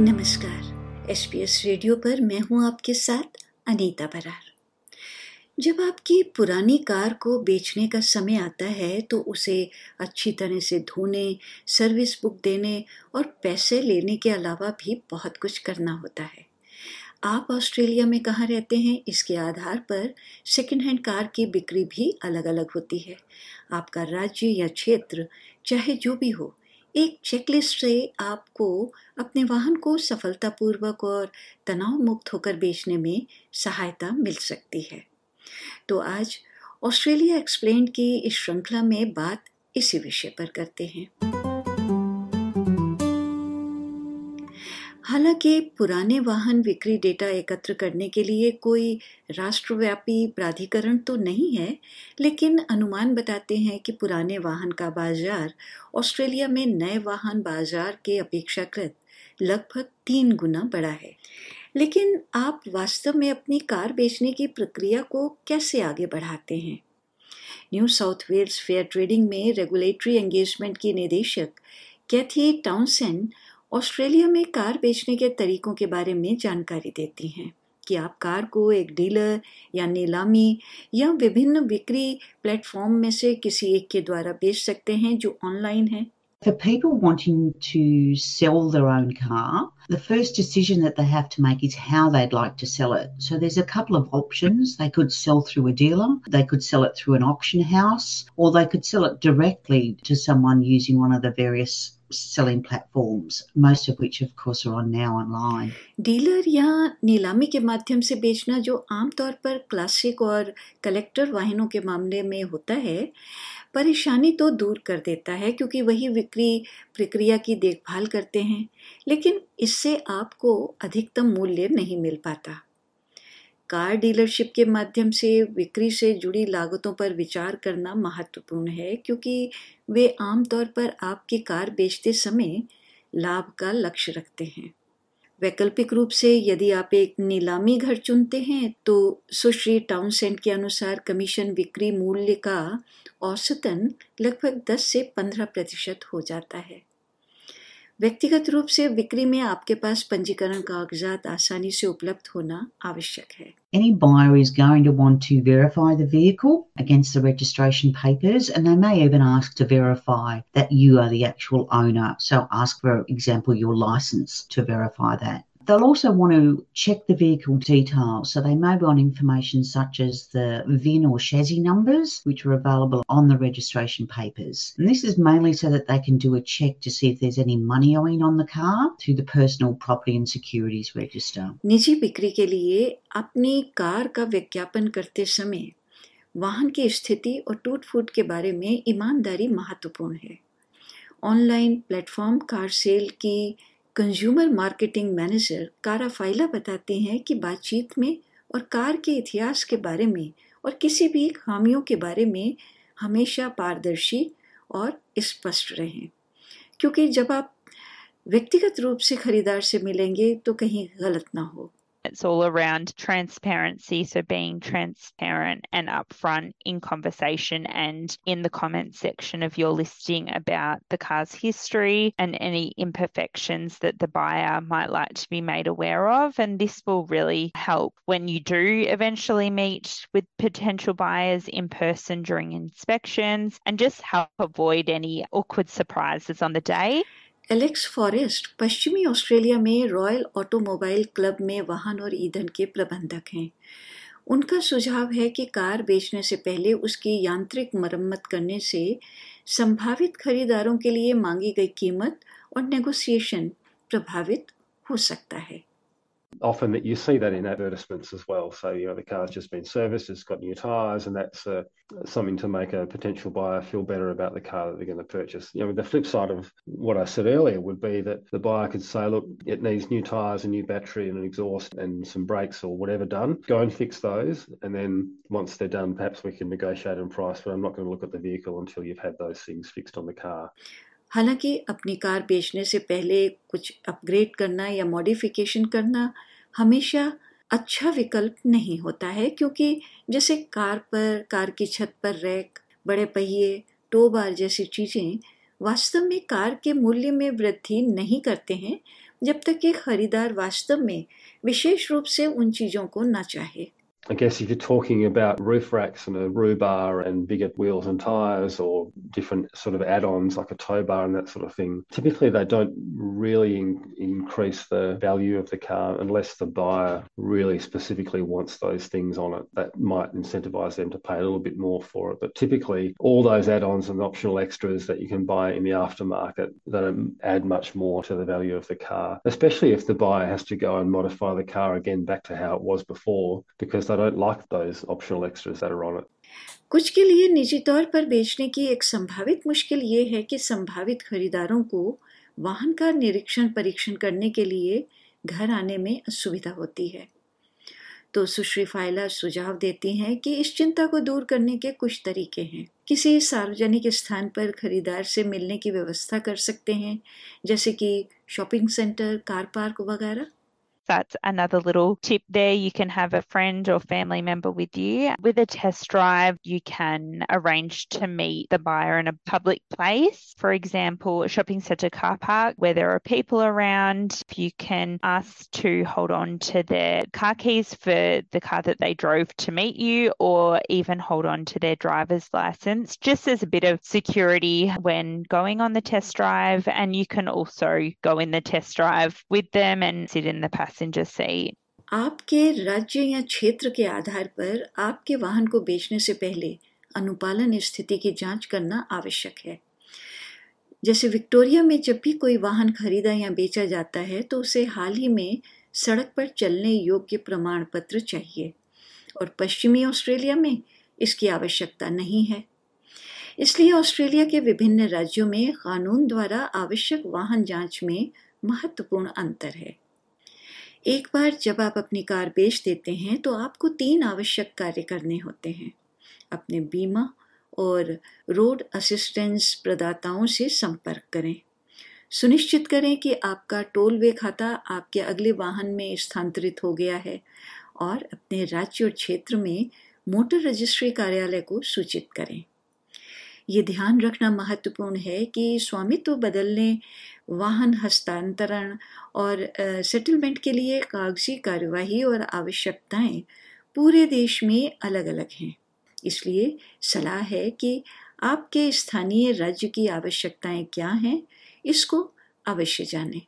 नमस्कार। S P S radio पर मैं हूँ आपके साथ अनीता बरार। जब आपकी पुरानी कार को बेचने का समय आता है तो उसे अच्छी तरह से धोने सर्विस बुक देने और पैसे लेने के अलावा भी बहुत कुछ करना होता है। आप ऑस्ट्रेलिया में कहाँ रहते हैं, इसके आधार पर सेकेंड हैंड कार की बिक्री भी अलग अलग होती है। आपका राज्य या क्षेत्र, चाहे जो भी हो एक चेकलिस्ट से आपको अपने वाहन को सफलतापूर्वक और तनाव मुक्त होकर बेचने में सहायता मिल सकती है। तो आज ऑस्ट्रेलिया एक्सप्लेन की इस श्रृंखला में बात इसी विषय पर करते हैं। हालाँकि पुराने वाहन बिक्री डेटा एकत्र करने के लिए कोई राष्ट्रव्यापी प्राधिकरण तो नहीं है, लेकिन अनुमान बताते हैं कि पुराने वाहन का बाज़ार ऑस्ट्रेलिया में नए वाहन बाज़ार के अपेक्षाकृत लगभग तीन गुना बड़ा है। लेकिन आप वास्तव में अपनी कार बेचने की प्रक्रिया को कैसे आगे बढ़ाते हैं? New South Wales fair trading में रेगुलेटरी एंगेजमेंट की निदेशक कैथी टाउनसेंड ऑस्ट्रेलिया में कार बेचने के तरीकों के बारे में जानकारी देती हैं कि आप कार को एक डीलर या नीलामी या विभिन्न बिक्री प्लेटफॉर्म में से किसी एक के द्वारा बेच सकते हैं जो ऑनलाइन है। For people wanting to sell their own car, the first decision that they have to make is how they'd like to sell it. So there's a couple of options. They could sell through a dealer, they could sell it through an auction house, or they could sell it directly to someone using one of the various selling platforms, most of which of course are on now online. Dealer या नीलामी के माध्यम से बेचना जो आमतौर पर classic और कलेक्टर वाहनों के मामले में होता है परेशानी तो दूर कर देता है क्योंकि वही बिक्री प्रक्रिया की देखभाल करते हैं लेकिन इससे आपको अधिकतम मूल्य नहीं मिल पाता। कार डीलरशिप के माध्यम से बिक्री से जुड़ी लागतों पर विचार करना महत्वपूर्ण है, क्योंकि वे आमतौर पर आपकी कार बेचते समय लाभ का लक्ष्य रखते हैं। वैकल्पिक रूप से यदि आप एक नीलामी घर चुनते हैं तो सुश्री टाउन सेंट के अनुसार कमीशन बिक्री मूल्य का औसतन लगभग 10 से 15 प्रतिशत हो जाता है। व्यक्तिगत रूप से बिक्री में आपके पास पंजीकरण कागजात आसानी से उपलब्ध होना आवश्यक है Any buyer is going to want to verify the vehicle against the registration papers and they may even ask to verify that you are the actual owner. So ask for example your license to verify that. They'll also want to check the vehicle details, so they may want information such as the VIN or chassis numbers, which are available on the registration papers. And this is mainly so that they can do a check to see if there's any money owing on the car through the Personal Property and Securities Register. निजी बिक्री के लिए अपनी car का विज्ञापन करते समय वाहन की स्थिति और टूट फूट के बारे में ईमानदारी महत्वपूर्ण है ऑनलाइन प्लेटफॉर्म कार सेल की consumer marketing manager Kara Fila बताते हैं कि बातचीत में और कार के इतिहास के बारे में और किसी भी खामियों के बारे में हमेशा पारदर्शी और स्पष्ट रहें। क्योंकि जब आप व्यक्तिगत रूप से खरीदार से मिलेंगे तो कहीं गलत ना हो। It's all around transparency. So being transparent and upfront in conversation and in the comment section of your listing about the car's history and any imperfections that the buyer might like to be made aware of. And this will really help when you do eventually meet with potential buyers in person during inspections and just help avoid any awkward surprises on the day. Alex Forrest पश्चिमी Australia में Royal Automobile Club में वाहन और ईंधन के प्रबंधक हैं। उनका सुझाव है कि कार बेचने से पहले उसकी यांत्रिक मरम्मत करने से संभावित खरीदारों के लिए मांगी गई कीमत और नेगोशिएशन प्रभावित हो सकता है। Often that you see that in advertisements as well. So you know the car's just been serviced, it's got new tyres, and that's uh, something to make a potential buyer feel better about the car that they're going to purchase. You know, the flip side of what I said earlier would be that the buyer could say, look, it needs new tyres, a new battery, and an exhaust, and some brakes or whatever done. Go and fix those, and then once they're done, perhaps we can negotiate on price. But I'm not going to look at the vehicle until you've had those things fixed on the car. हालाँकि अपनी car बेचने से पहले कुछ upgrade करना या modification करना हमेशा अच्छा विकल्प नहीं होता है, क्योंकि जैसे कार पर, कार की छत पर रैक, बड़े पहिए टो बार जैसी चीज़ें वास्तव में कार के मूल्य में वृद्धि नहीं करते हैं, जब तक कि खरीदार वास्तव में विशेष रूप से उन चीज़ों को ना चाहे। I guess if you're talking about roof racks and a roof bar and bigger wheels and tyres or different sort of add-ons like a tow bar and that sort of thing, typically they don't really in- increase the value of the car unless the buyer really specifically wants those things on it. That might incentivize them to pay a little bit more for it. But typically all those add-ons and optional extras that you can buy in the aftermarket don't add much more to the value of the car, especially if the buyer has to go and modify the car again back to how it was before because they don't like those optional extras that are on it. कुछ के लिए निजी तौर पर बेचने की एक संभावित मुश्किल ये है कि संभावित खरीदारों को वाहन का निरीक्षण परीक्षण करने के लिए घर आने में असुविधा होती है। तो सुश्री फाइला सुझाव देती हैं कि इस चिंता को दूर करने के कुछ तरीके हैं। किसी सार्वजनिक स्थान पर खरीदार से मिलने की व्यवस्था कर सकते हैं, जैसे कि शॉपिंग सेंटर, कार पार्क वगैरह। That's another little tip there. You can have a friend or family member with you. With a test drive, you can arrange to meet the buyer in a public place. For example, a shopping centre car park where there are people around. You can ask to hold on to their car keys for the car that they drove to meet you, or even hold on to their driver's license, just as a bit of security when going on the test drive. And you can also go in the test drive with them and sit in the passenger passenger seat. आपके राज्य या क्षेत्र के आधार पर आपके वाहन को बेचने से पहले अनुपालन स्थिति की जाँच करना आवश्यक है। जैसे विक्टोरिया में जब भी कोई वाहन खरीदा या बेचा जाता है तो उसे हाल ही में सड़क पर चलने योग्य प्रमाण पत्र चाहिए। और पश्चिमी ऑस्ट्रेलिया में इसकी आवश्यकता नहीं है। इसलिए ऑस्ट्रेलिया के विभिन्न राज्यों में कानून द्वारा आवश्यक वाहन जाँच में महत्वपूर्ण अंतर है। एक बार जब आप अपनी कार बेच देते हैं तो आपको तीन आवश्यक कार्य करने होते हैं। अपने बीमा और रोड असिस्टेंस प्रदाताओं से संपर्क करें। सुनिश्चित करें कि आपका टोल वे खाता आपके अगले वाहन में स्थानांतरित हो गया है और अपने राज्य और क्षेत्र में मोटर रजिस्ट्री कार्यालय को सूचित करें। ये ध्यान रखना महत्वपूर्ण है कि स्वामित्व बदलने, वाहन हस्तांतरण और सेटलमेंट के लिए कागज़ी कार्यवाही और आवश्यकताएँ पूरे देश में अलग अलग हैं। इसलिए सलाह है कि आपके स्थानीय राज्य की आवश्यकताएँ क्या हैं, इसको अवश्य जानें।